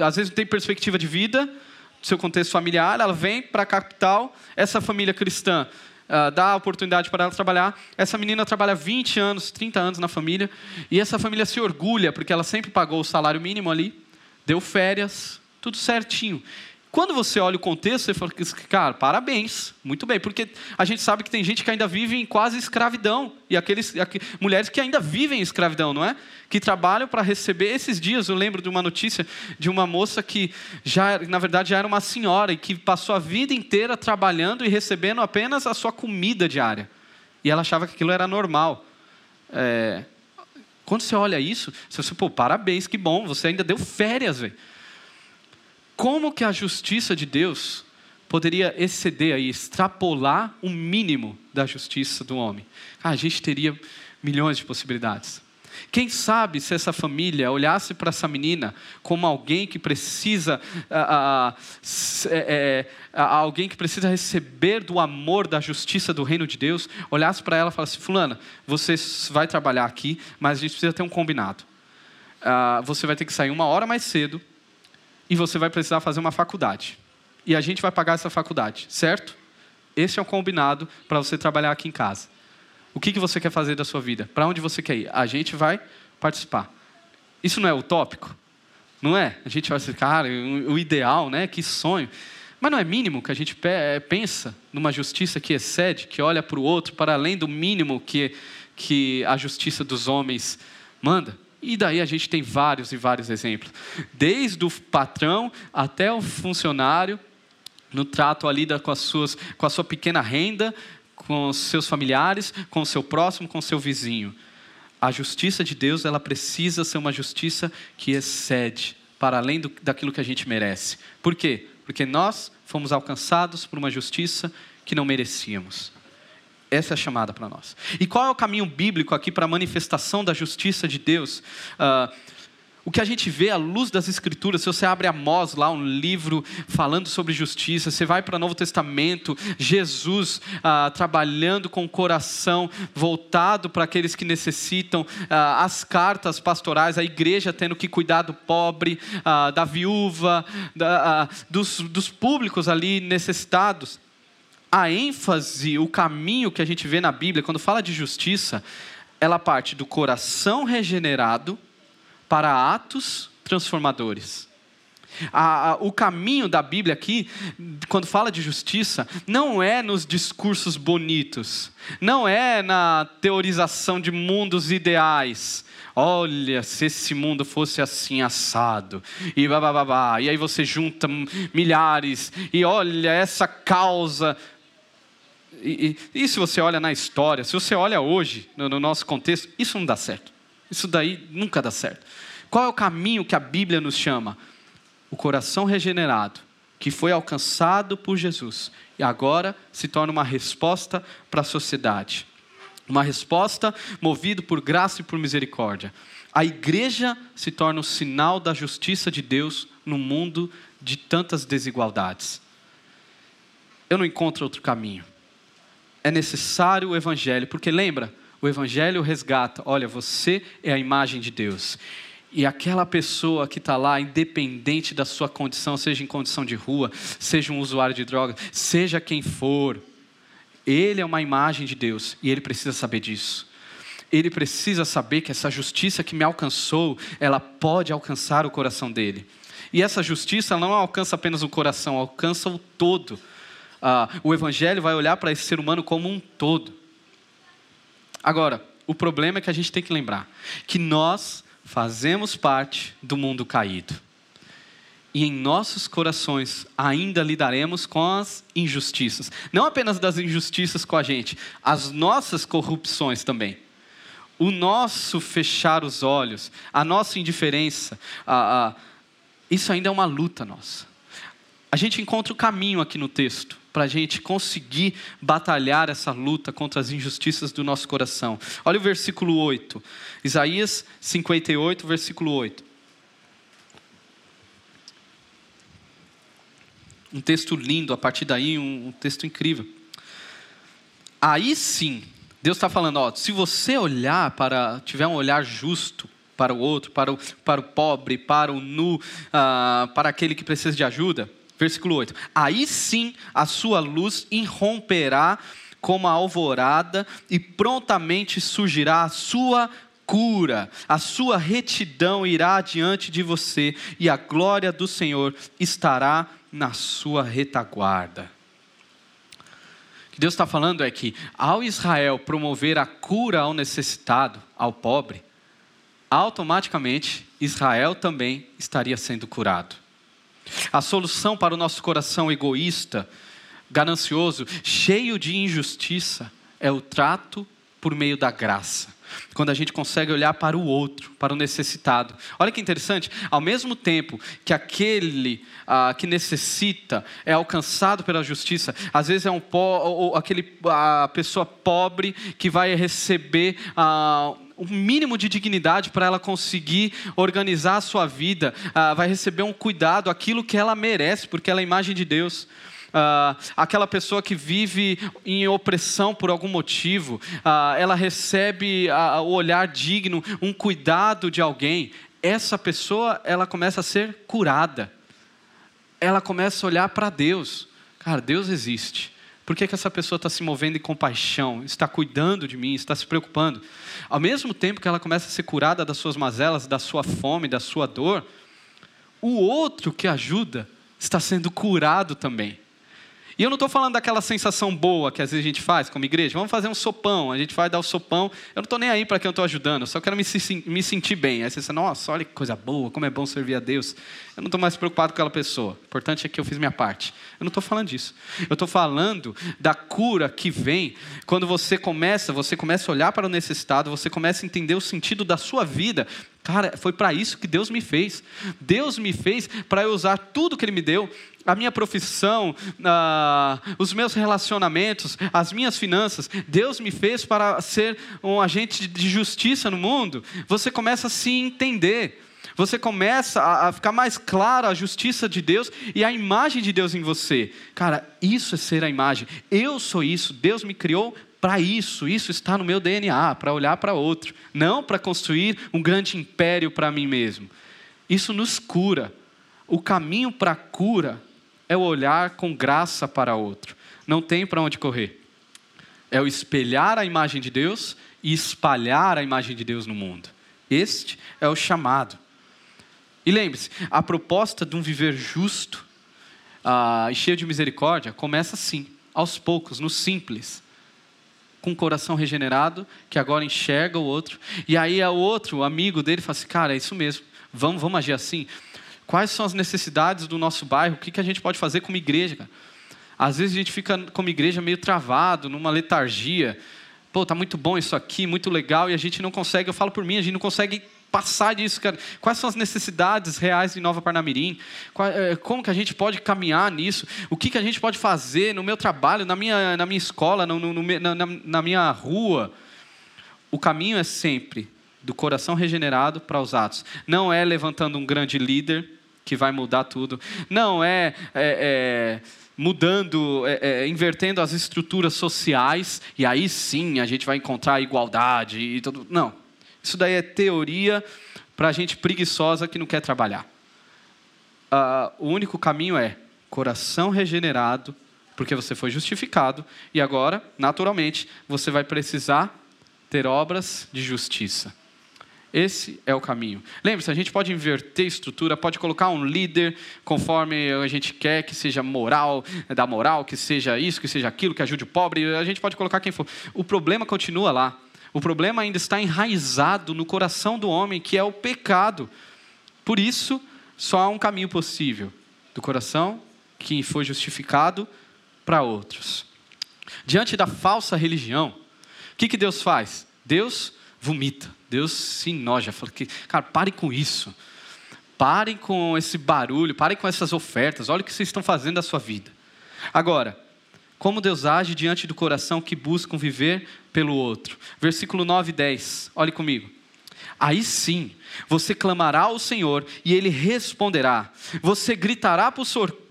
às vezes não tem perspectiva de vida, seu contexto familiar, ela vem para a capital, essa família cristã uh, dá a oportunidade para ela trabalhar. Essa menina trabalha 20 anos, 30 anos na família, e essa família se orgulha, porque ela sempre pagou o salário mínimo ali, deu férias, tudo certinho. Quando você olha o contexto, você fala, cara, parabéns, muito bem, porque a gente sabe que tem gente que ainda vive em quase escravidão, e aqueles, mulheres que ainda vivem em escravidão, não é? Que trabalham para receber. Esses dias eu lembro de uma notícia de uma moça que, já, na verdade, já era uma senhora e que passou a vida inteira trabalhando e recebendo apenas a sua comida diária. E ela achava que aquilo era normal. É, quando você olha isso, você fala, pô, parabéns, que bom, você ainda deu férias, velho. Como que a justiça de Deus poderia exceder aí, extrapolar o mínimo da justiça do homem? Ah, a gente teria milhões de possibilidades. Quem sabe se essa família olhasse para essa menina como alguém que precisa, ah, ah, é, é, alguém que precisa receber do amor, da justiça do reino de Deus, olhasse para ela e falasse: Fulana, você vai trabalhar aqui, mas a gente precisa ter um combinado. Ah, você vai ter que sair uma hora mais cedo e você vai precisar fazer uma faculdade. E a gente vai pagar essa faculdade, certo? Esse é o combinado para você trabalhar aqui em casa. O que, que você quer fazer da sua vida? Para onde você quer ir? A gente vai participar. Isso não é utópico? Não é? A gente vai ser, cara, o ideal, né? Que sonho. Mas não é mínimo que a gente é, pensa numa justiça que excede, que olha para o outro para além do mínimo que, que a justiça dos homens manda? E daí a gente tem vários e vários exemplos. Desde o patrão até o funcionário, no trato ali com, as suas, com a sua pequena renda, com os seus familiares, com o seu próximo, com o seu vizinho. A justiça de Deus, ela precisa ser uma justiça que excede para além do, daquilo que a gente merece. Por quê? Porque nós fomos alcançados por uma justiça que não merecíamos. Essa é a chamada para nós. E qual é o caminho bíblico aqui para a manifestação da justiça de Deus? Uh, o que a gente vê à luz das Escrituras, se você abre Amós lá, um livro falando sobre justiça, você vai para o Novo Testamento, Jesus ah, trabalhando com o coração voltado para aqueles que necessitam, ah, as cartas pastorais, a igreja tendo que cuidar do pobre, ah, da viúva, da, ah, dos, dos públicos ali necessitados. A ênfase, o caminho que a gente vê na Bíblia, quando fala de justiça, ela parte do coração regenerado para atos transformadores. A, a, o caminho da Bíblia aqui, quando fala de justiça, não é nos discursos bonitos, não é na teorização de mundos ideais. Olha, se esse mundo fosse assim assado, e babá, e aí você junta milhares, e olha essa causa. E, e, e, se você olha na história, se você olha hoje, no, no nosso contexto, isso não dá certo. Isso daí nunca dá certo. Qual é o caminho que a Bíblia nos chama? O coração regenerado, que foi alcançado por Jesus e agora se torna uma resposta para a sociedade. Uma resposta movida por graça e por misericórdia. A igreja se torna o sinal da justiça de Deus no mundo de tantas desigualdades. Eu não encontro outro caminho é necessário o Evangelho, porque lembra, o Evangelho resgata: olha, você é a imagem de Deus. E aquela pessoa que está lá, independente da sua condição, seja em condição de rua, seja um usuário de drogas, seja quem for, ele é uma imagem de Deus e ele precisa saber disso. Ele precisa saber que essa justiça que me alcançou, ela pode alcançar o coração dele. E essa justiça não alcança apenas o coração, alcança o todo ah, o Evangelho vai olhar para esse ser humano como um todo. Agora, o problema é que a gente tem que lembrar que nós fazemos parte do mundo caído. E em nossos corações ainda lidaremos com as injustiças. Não apenas das injustiças com a gente, as nossas corrupções também. O nosso fechar os olhos, a nossa indiferença, a, a, isso ainda é uma luta nossa. A gente encontra o caminho aqui no texto para a gente conseguir batalhar essa luta contra as injustiças do nosso coração. Olha o versículo 8, Isaías 58, versículo 8. Um texto lindo, a partir daí, um, um texto incrível. Aí sim, Deus está falando: ó, se você olhar para, tiver um olhar justo para o outro, para o, para o pobre, para o nu, uh, para aquele que precisa de ajuda, Versículo 8: Aí sim a sua luz irromperá como a alvorada, e prontamente surgirá a sua cura, a sua retidão irá diante de você, e a glória do Senhor estará na sua retaguarda. O que Deus está falando é que, ao Israel promover a cura ao necessitado, ao pobre, automaticamente Israel também estaria sendo curado. A solução para o nosso coração egoísta, ganancioso, cheio de injustiça, é o trato por meio da graça. Quando a gente consegue olhar para o outro, para o necessitado. Olha que interessante, ao mesmo tempo que aquele ah, que necessita é alcançado pela justiça, às vezes é um po, aquele, a pessoa pobre que vai receber ah, um mínimo de dignidade para ela conseguir organizar a sua vida, ah, vai receber um cuidado, aquilo que ela merece, porque ela é a imagem de Deus. Uh, aquela pessoa que vive em opressão por algum motivo, uh, ela recebe uh, o olhar digno, um cuidado de alguém. Essa pessoa, ela começa a ser curada. Ela começa a olhar para Deus. Cara, Deus existe. Por que, que essa pessoa está se movendo em compaixão, está cuidando de mim, está se preocupando? Ao mesmo tempo que ela começa a ser curada das suas mazelas, da sua fome, da sua dor, o outro que ajuda está sendo curado também. E eu não estou falando daquela sensação boa que às vezes a gente faz como igreja. Vamos fazer um sopão, a gente vai dar o sopão. Eu não estou nem aí para quem eu estou ajudando, eu só quero me, me sentir bem. Aí você diz, nossa, olha que coisa boa, como é bom servir a Deus. Eu não estou mais preocupado com aquela pessoa. O importante é que eu fiz minha parte. Eu não estou falando disso. Eu estou falando da cura que vem quando você começa, você começa a olhar para o necessitado, você começa a entender o sentido da sua vida. Cara, foi para isso que Deus me fez. Deus me fez para eu usar tudo que Ele me deu a minha profissão, uh, os meus relacionamentos, as minhas finanças, Deus me fez para ser um agente de justiça no mundo, você começa a se entender. Você começa a, a ficar mais claro a justiça de Deus e a imagem de Deus em você. Cara, isso é ser a imagem. Eu sou isso. Deus me criou para isso, isso está no meu DNA, para olhar para outro, não para construir um grande império para mim mesmo. Isso nos cura. O caminho para a cura é o olhar com graça para outro. Não tem para onde correr. É o espelhar a imagem de Deus e espalhar a imagem de Deus no mundo. Este é o chamado. E lembre-se, a proposta de um viver justo uh, e cheio de misericórdia começa assim, aos poucos, no simples. Com o coração regenerado, que agora enxerga o outro. E aí o outro, o amigo dele, fala assim: Cara, é isso mesmo, vamos, vamos agir assim. Quais são as necessidades do nosso bairro? O que, que a gente pode fazer como igreja? Cara? Às vezes a gente fica como igreja meio travado, numa letargia. Pô, tá muito bom isso aqui, muito legal, e a gente não consegue, eu falo por mim, a gente não consegue passar disso, cara. Quais são as necessidades reais de Nova Parnamirim? Eh, como que a gente pode caminhar nisso? O que, que a gente pode fazer no meu trabalho, na minha, na minha escola, no, no, na, na minha rua? O caminho é sempre do coração regenerado para os atos. Não é levantando um grande líder, que vai mudar tudo. Não é, é, é mudando, é, é, invertendo as estruturas sociais e aí sim a gente vai encontrar igualdade e tudo. Não, isso daí é teoria para gente preguiçosa que não quer trabalhar. Uh, o único caminho é coração regenerado, porque você foi justificado e agora, naturalmente, você vai precisar ter obras de justiça. Esse é o caminho. Lembre-se, a gente pode inverter estrutura, pode colocar um líder conforme a gente quer, que seja moral, da moral, que seja isso, que seja aquilo, que ajude o pobre, a gente pode colocar quem for. O problema continua lá. O problema ainda está enraizado no coração do homem, que é o pecado. Por isso, só há um caminho possível: do coração que foi justificado para outros. Diante da falsa religião, o que, que Deus faz? Deus vomita. Deus se enoja. Fala que, cara, parem com isso. Parem com esse barulho, parem com essas ofertas. Olha o que vocês estão fazendo da sua vida. Agora, como Deus age diante do coração que buscam viver pelo outro. Versículo 9 e 10. Olhe comigo. Aí sim, você clamará ao Senhor e ele responderá. Você gritará por,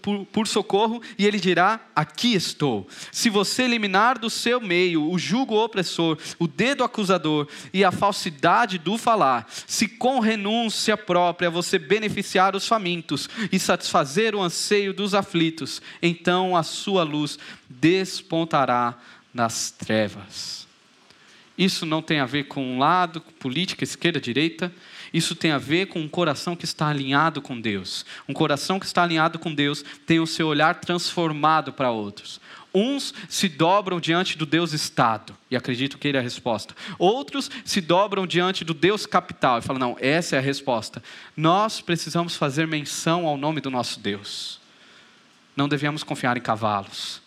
por, por, socorro e ele dirá: Aqui estou. Se você eliminar do seu meio o jugo opressor, o dedo acusador e a falsidade do falar, se com renúncia própria você beneficiar os famintos e satisfazer o anseio dos aflitos, então a sua luz despontará nas trevas. Isso não tem a ver com um lado, política, esquerda, direita. Isso tem a ver com um coração que está alinhado com Deus. Um coração que está alinhado com Deus tem o seu olhar transformado para outros. Uns se dobram diante do Deus Estado, e acredito que ele é a resposta. Outros se dobram diante do Deus capital, e falam: não, essa é a resposta. Nós precisamos fazer menção ao nome do nosso Deus. Não devemos confiar em cavalos.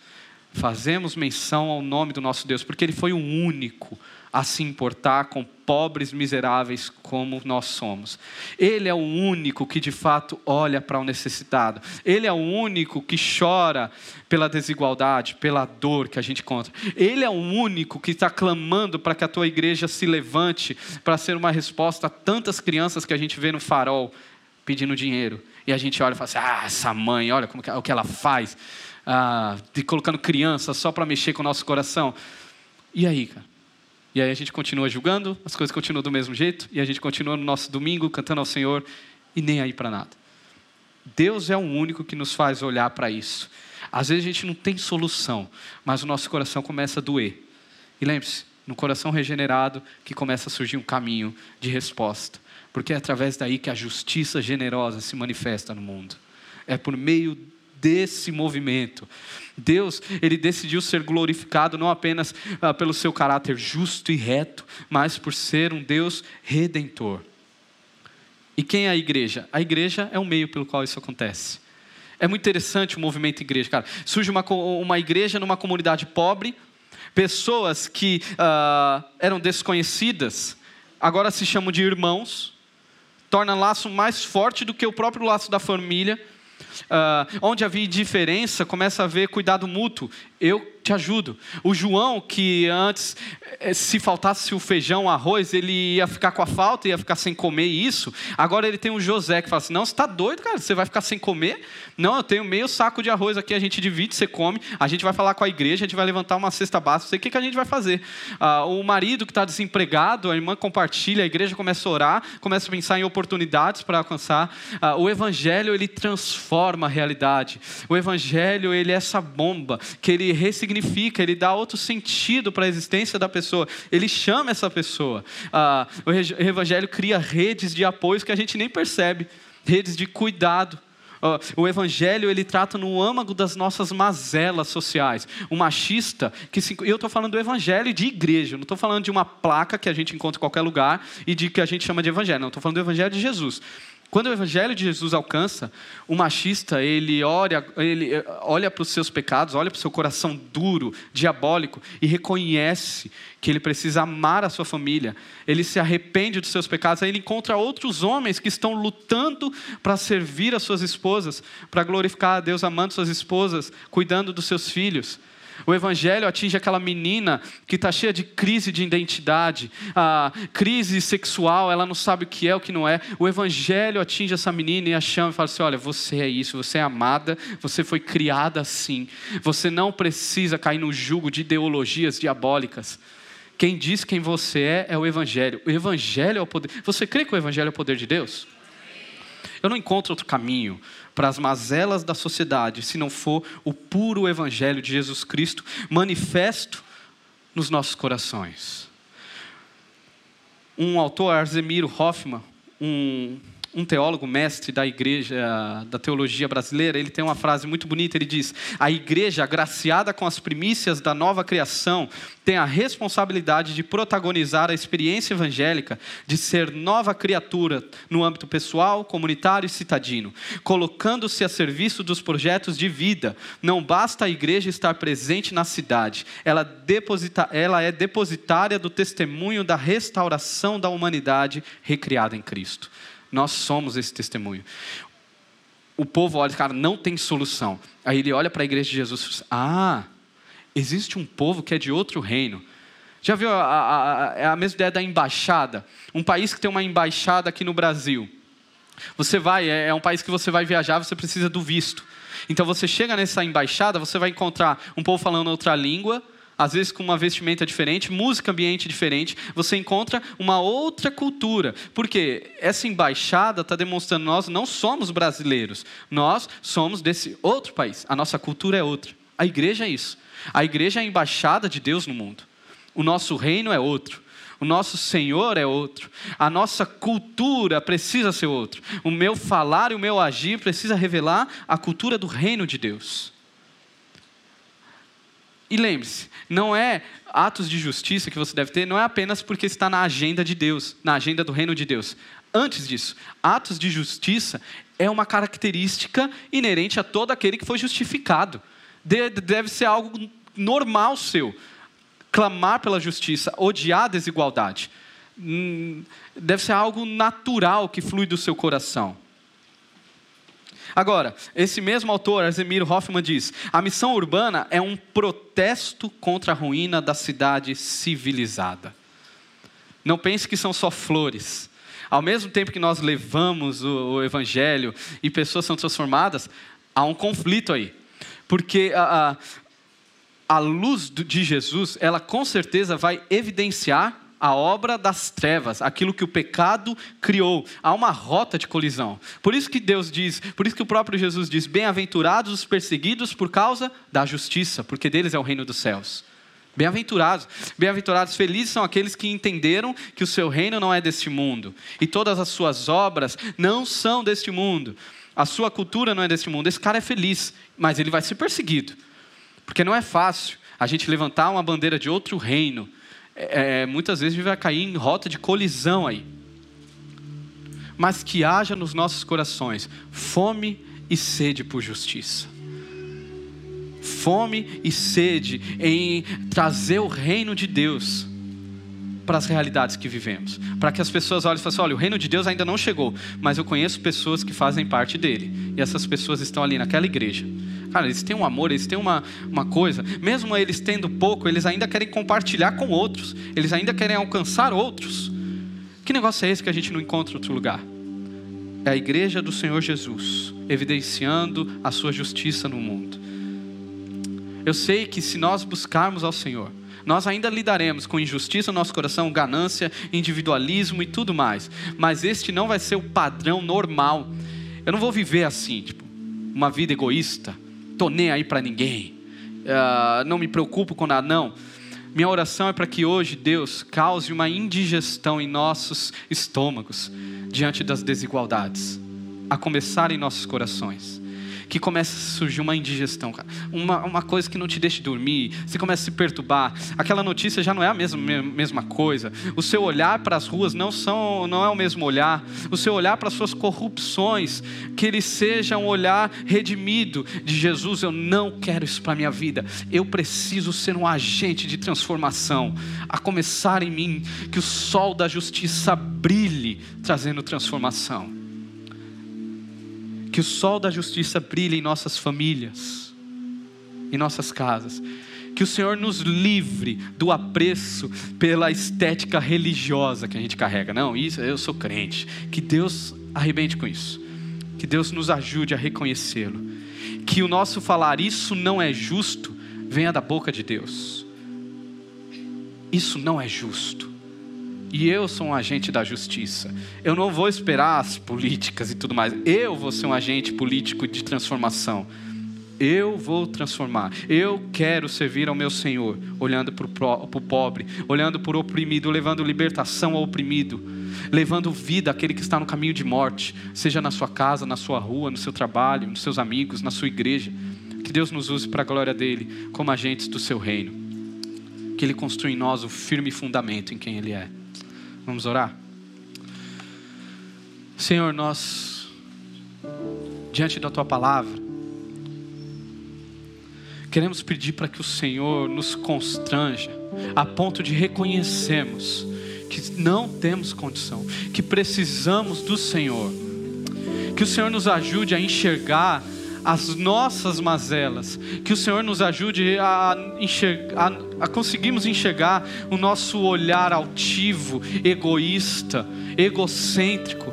Fazemos menção ao nome do nosso Deus, porque Ele foi o único a se importar com pobres miseráveis como nós somos. Ele é o único que de fato olha para o necessitado. Ele é o único que chora pela desigualdade, pela dor que a gente encontra. Ele é o único que está clamando para que a tua igreja se levante para ser uma resposta a tantas crianças que a gente vê no farol pedindo dinheiro. E a gente olha e fala assim: ah, essa mãe, olha como que, o que ela faz, ah, de colocando criança só para mexer com o nosso coração. E aí, cara? E aí a gente continua julgando, as coisas continuam do mesmo jeito, e a gente continua no nosso domingo cantando ao Senhor e nem aí para nada. Deus é o único que nos faz olhar para isso. Às vezes a gente não tem solução, mas o nosso coração começa a doer. E lembre-se, no coração regenerado que começa a surgir um caminho de resposta, porque é através daí que a justiça generosa se manifesta no mundo. É por meio desse movimento. Deus, ele decidiu ser glorificado não apenas ah, pelo seu caráter justo e reto, mas por ser um Deus redentor. E quem é a igreja? A igreja é o meio pelo qual isso acontece. É muito interessante o movimento igreja, cara. Surge uma, uma igreja numa comunidade pobre, pessoas que uh, eram desconhecidas, agora se chamam de irmãos, torna laço mais forte do que o próprio laço da família Uh, onde havia diferença, começa a haver cuidado mútuo. Eu te ajudo. O João, que antes, eh, se faltasse o feijão, o arroz, ele ia ficar com a falta, ia ficar sem comer isso. Agora ele tem o José que fala assim: Não, você está doido, cara, você vai ficar sem comer? Não, eu tenho meio saco de arroz aqui, a gente divide, você come. A gente vai falar com a igreja, a gente vai levantar uma cesta básica, o que, que a gente vai fazer. Ah, o marido que está desempregado, a irmã compartilha, a igreja começa a orar, começa a pensar em oportunidades para alcançar. Ah, o evangelho, ele transforma a realidade. O evangelho, ele é essa bomba que ele ressignifica significa, ele dá outro sentido para a existência da pessoa, ele chama essa pessoa. Ah, o Evangelho cria redes de apoio que a gente nem percebe, redes de cuidado. O Evangelho ele trata no âmago das nossas mazelas sociais. O machista, que se, eu estou falando do Evangelho de igreja, não estou falando de uma placa que a gente encontra em qualquer lugar e de que a gente chama de Evangelho, não estou falando do Evangelho de Jesus. Quando o evangelho de Jesus alcança, o machista, ele olha, ele eh, olha para os seus pecados, olha para o seu coração duro, diabólico e reconhece que ele precisa amar a sua família. Ele se arrepende dos seus pecados, aí ele encontra outros homens que estão lutando para servir as suas esposas, para glorificar a Deus amando suas esposas, cuidando dos seus filhos. O Evangelho atinge aquela menina que está cheia de crise de identidade, a crise sexual, ela não sabe o que é, o que não é. O Evangelho atinge essa menina e a chama e fala assim: olha, você é isso, você é amada, você foi criada assim. Você não precisa cair no jugo de ideologias diabólicas. Quem diz quem você é é o Evangelho. O Evangelho é o poder. Você crê que o Evangelho é o poder de Deus? Eu não encontro outro caminho para as mazelas da sociedade se não for o puro Evangelho de Jesus Cristo manifesto nos nossos corações. Um autor, Arzemiro Hoffman, um um teólogo mestre da igreja, da teologia brasileira, ele tem uma frase muito bonita, ele diz: "A igreja agraciada com as primícias da nova criação tem a responsabilidade de protagonizar a experiência evangélica de ser nova criatura no âmbito pessoal, comunitário e citadino, colocando-se a serviço dos projetos de vida. Não basta a igreja estar presente na cidade, ela, deposita, ela é depositária do testemunho da restauração da humanidade recriada em Cristo. Nós somos esse testemunho. O povo olha, cara, não tem solução. Aí ele olha para a igreja de Jesus e diz: Ah, existe um povo que é de outro reino. Já viu a, a, a, é a mesma ideia da embaixada? Um país que tem uma embaixada aqui no Brasil. Você vai, é, é um país que você vai viajar, você precisa do visto. Então você chega nessa embaixada, você vai encontrar um povo falando outra língua, às vezes com uma vestimenta diferente, música ambiente diferente, você encontra uma outra cultura. Porque essa embaixada está demonstrando nós não somos brasileiros, nós somos desse outro país. A nossa cultura é outra. A igreja é isso. A igreja é a embaixada de Deus no mundo. O nosso reino é outro. O nosso Senhor é outro. A nossa cultura precisa ser outro. O meu falar e o meu agir precisa revelar a cultura do reino de Deus. E lembre-se, não é atos de justiça que você deve ter, não é apenas porque está na agenda de Deus, na agenda do reino de Deus. Antes disso, atos de justiça é uma característica inerente a todo aquele que foi justificado. Deve ser algo normal seu. Clamar pela justiça, odiar a desigualdade. Hum, deve ser algo natural que flui do seu coração. Agora, esse mesmo autor, Arzemir Hoffman, diz: a missão urbana é um protesto contra a ruína da cidade civilizada. Não pense que são só flores. Ao mesmo tempo que nós levamos o, o evangelho e pessoas são transformadas, há um conflito aí. Porque a, a, a luz de Jesus, ela com certeza vai evidenciar a obra das trevas, aquilo que o pecado criou. Há uma rota de colisão. Por isso que Deus diz, por isso que o próprio Jesus diz: Bem-aventurados os perseguidos por causa da justiça, porque deles é o reino dos céus. Bem-aventurados, bem-aventurados, felizes são aqueles que entenderam que o seu reino não é deste mundo e todas as suas obras não são deste mundo. A sua cultura não é deste mundo. Esse cara é feliz, mas ele vai ser perseguido, porque não é fácil a gente levantar uma bandeira de outro reino é, é, muitas vezes a gente vai cair em rota de colisão aí. Mas que haja nos nossos corações fome e sede por justiça. Fome e sede em trazer o reino de Deus para as realidades que vivemos. Para que as pessoas olhem e falem assim: olha, o reino de Deus ainda não chegou, mas eu conheço pessoas que fazem parte dele. E essas pessoas estão ali naquela igreja. Cara, eles têm um amor, eles têm uma, uma coisa. Mesmo eles tendo pouco, eles ainda querem compartilhar com outros. Eles ainda querem alcançar outros. Que negócio é esse que a gente não encontra em outro lugar? É a igreja do Senhor Jesus, evidenciando a sua justiça no mundo. Eu sei que se nós buscarmos ao Senhor, nós ainda lidaremos com injustiça no nosso coração, ganância, individualismo e tudo mais. Mas este não vai ser o padrão normal. Eu não vou viver assim, tipo, uma vida egoísta. Tô nem aí para ninguém. Uh, não me preocupo com nada, não. Minha oração é para que hoje Deus cause uma indigestão em nossos estômagos diante das desigualdades, a começar em nossos corações que começa a surgir uma indigestão, cara. Uma, uma coisa que não te deixa dormir, você começa a se perturbar. Aquela notícia já não é a mesma, mesma coisa. O seu olhar para as ruas não, são, não é o mesmo olhar. O seu olhar para as suas corrupções, que ele seja um olhar redimido de Jesus. Eu não quero isso para a minha vida. Eu preciso ser um agente de transformação. A começar em mim, que o sol da justiça brilhe, trazendo transformação que o sol da justiça brilhe em nossas famílias, em nossas casas. Que o Senhor nos livre do apreço pela estética religiosa que a gente carrega. Não, isso eu sou crente. Que Deus arrebente com isso. Que Deus nos ajude a reconhecê-lo. Que o nosso falar isso não é justo venha da boca de Deus. Isso não é justo. E eu sou um agente da justiça. Eu não vou esperar as políticas e tudo mais. Eu vou ser um agente político de transformação. Eu vou transformar. Eu quero servir ao meu Senhor, olhando para o pobre, olhando para o oprimido, levando libertação ao oprimido, levando vida àquele que está no caminho de morte, seja na sua casa, na sua rua, no seu trabalho, nos seus amigos, na sua igreja. Que Deus nos use para a glória dele, como agentes do seu reino. Que Ele construa em nós o firme fundamento em quem Ele é. Vamos orar? Senhor, nós, diante da tua palavra, queremos pedir para que o Senhor nos constranja a ponto de reconhecermos que não temos condição, que precisamos do Senhor, que o Senhor nos ajude a enxergar as nossas mazelas, que o Senhor nos ajude a, enxergar, a, a conseguirmos enxergar o nosso olhar altivo, egoísta, egocêntrico,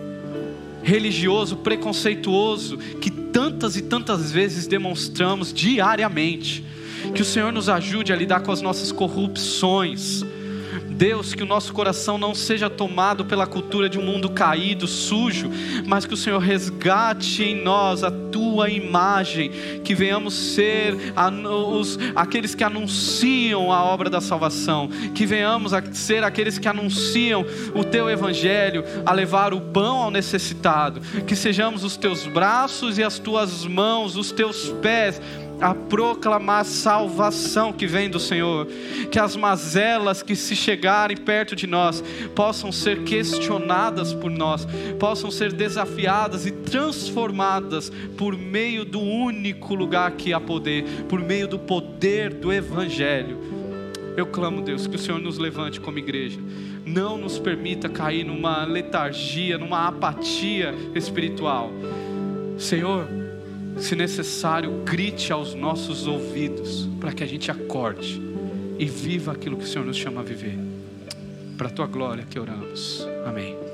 religioso, preconceituoso, que tantas e tantas vezes demonstramos diariamente. Que o Senhor nos ajude a lidar com as nossas corrupções, Deus, que o nosso coração não seja tomado pela cultura de um mundo caído, sujo, mas que o Senhor resgate em nós a tua imagem, que venhamos ser os, aqueles que anunciam a obra da salvação, que venhamos a ser aqueles que anunciam o teu evangelho, a levar o pão ao necessitado, que sejamos os teus braços e as tuas mãos, os teus pés a proclamar salvação que vem do Senhor, que as mazelas que se chegarem perto de nós possam ser questionadas por nós, possam ser desafiadas e transformadas por meio do único lugar que há poder, por meio do poder do Evangelho. Eu clamo, Deus, que o Senhor nos levante como igreja, não nos permita cair numa letargia, numa apatia espiritual. Senhor, se necessário, grite aos nossos ouvidos, para que a gente acorde e viva aquilo que o Senhor nos chama a viver. Para a tua glória que oramos. Amém.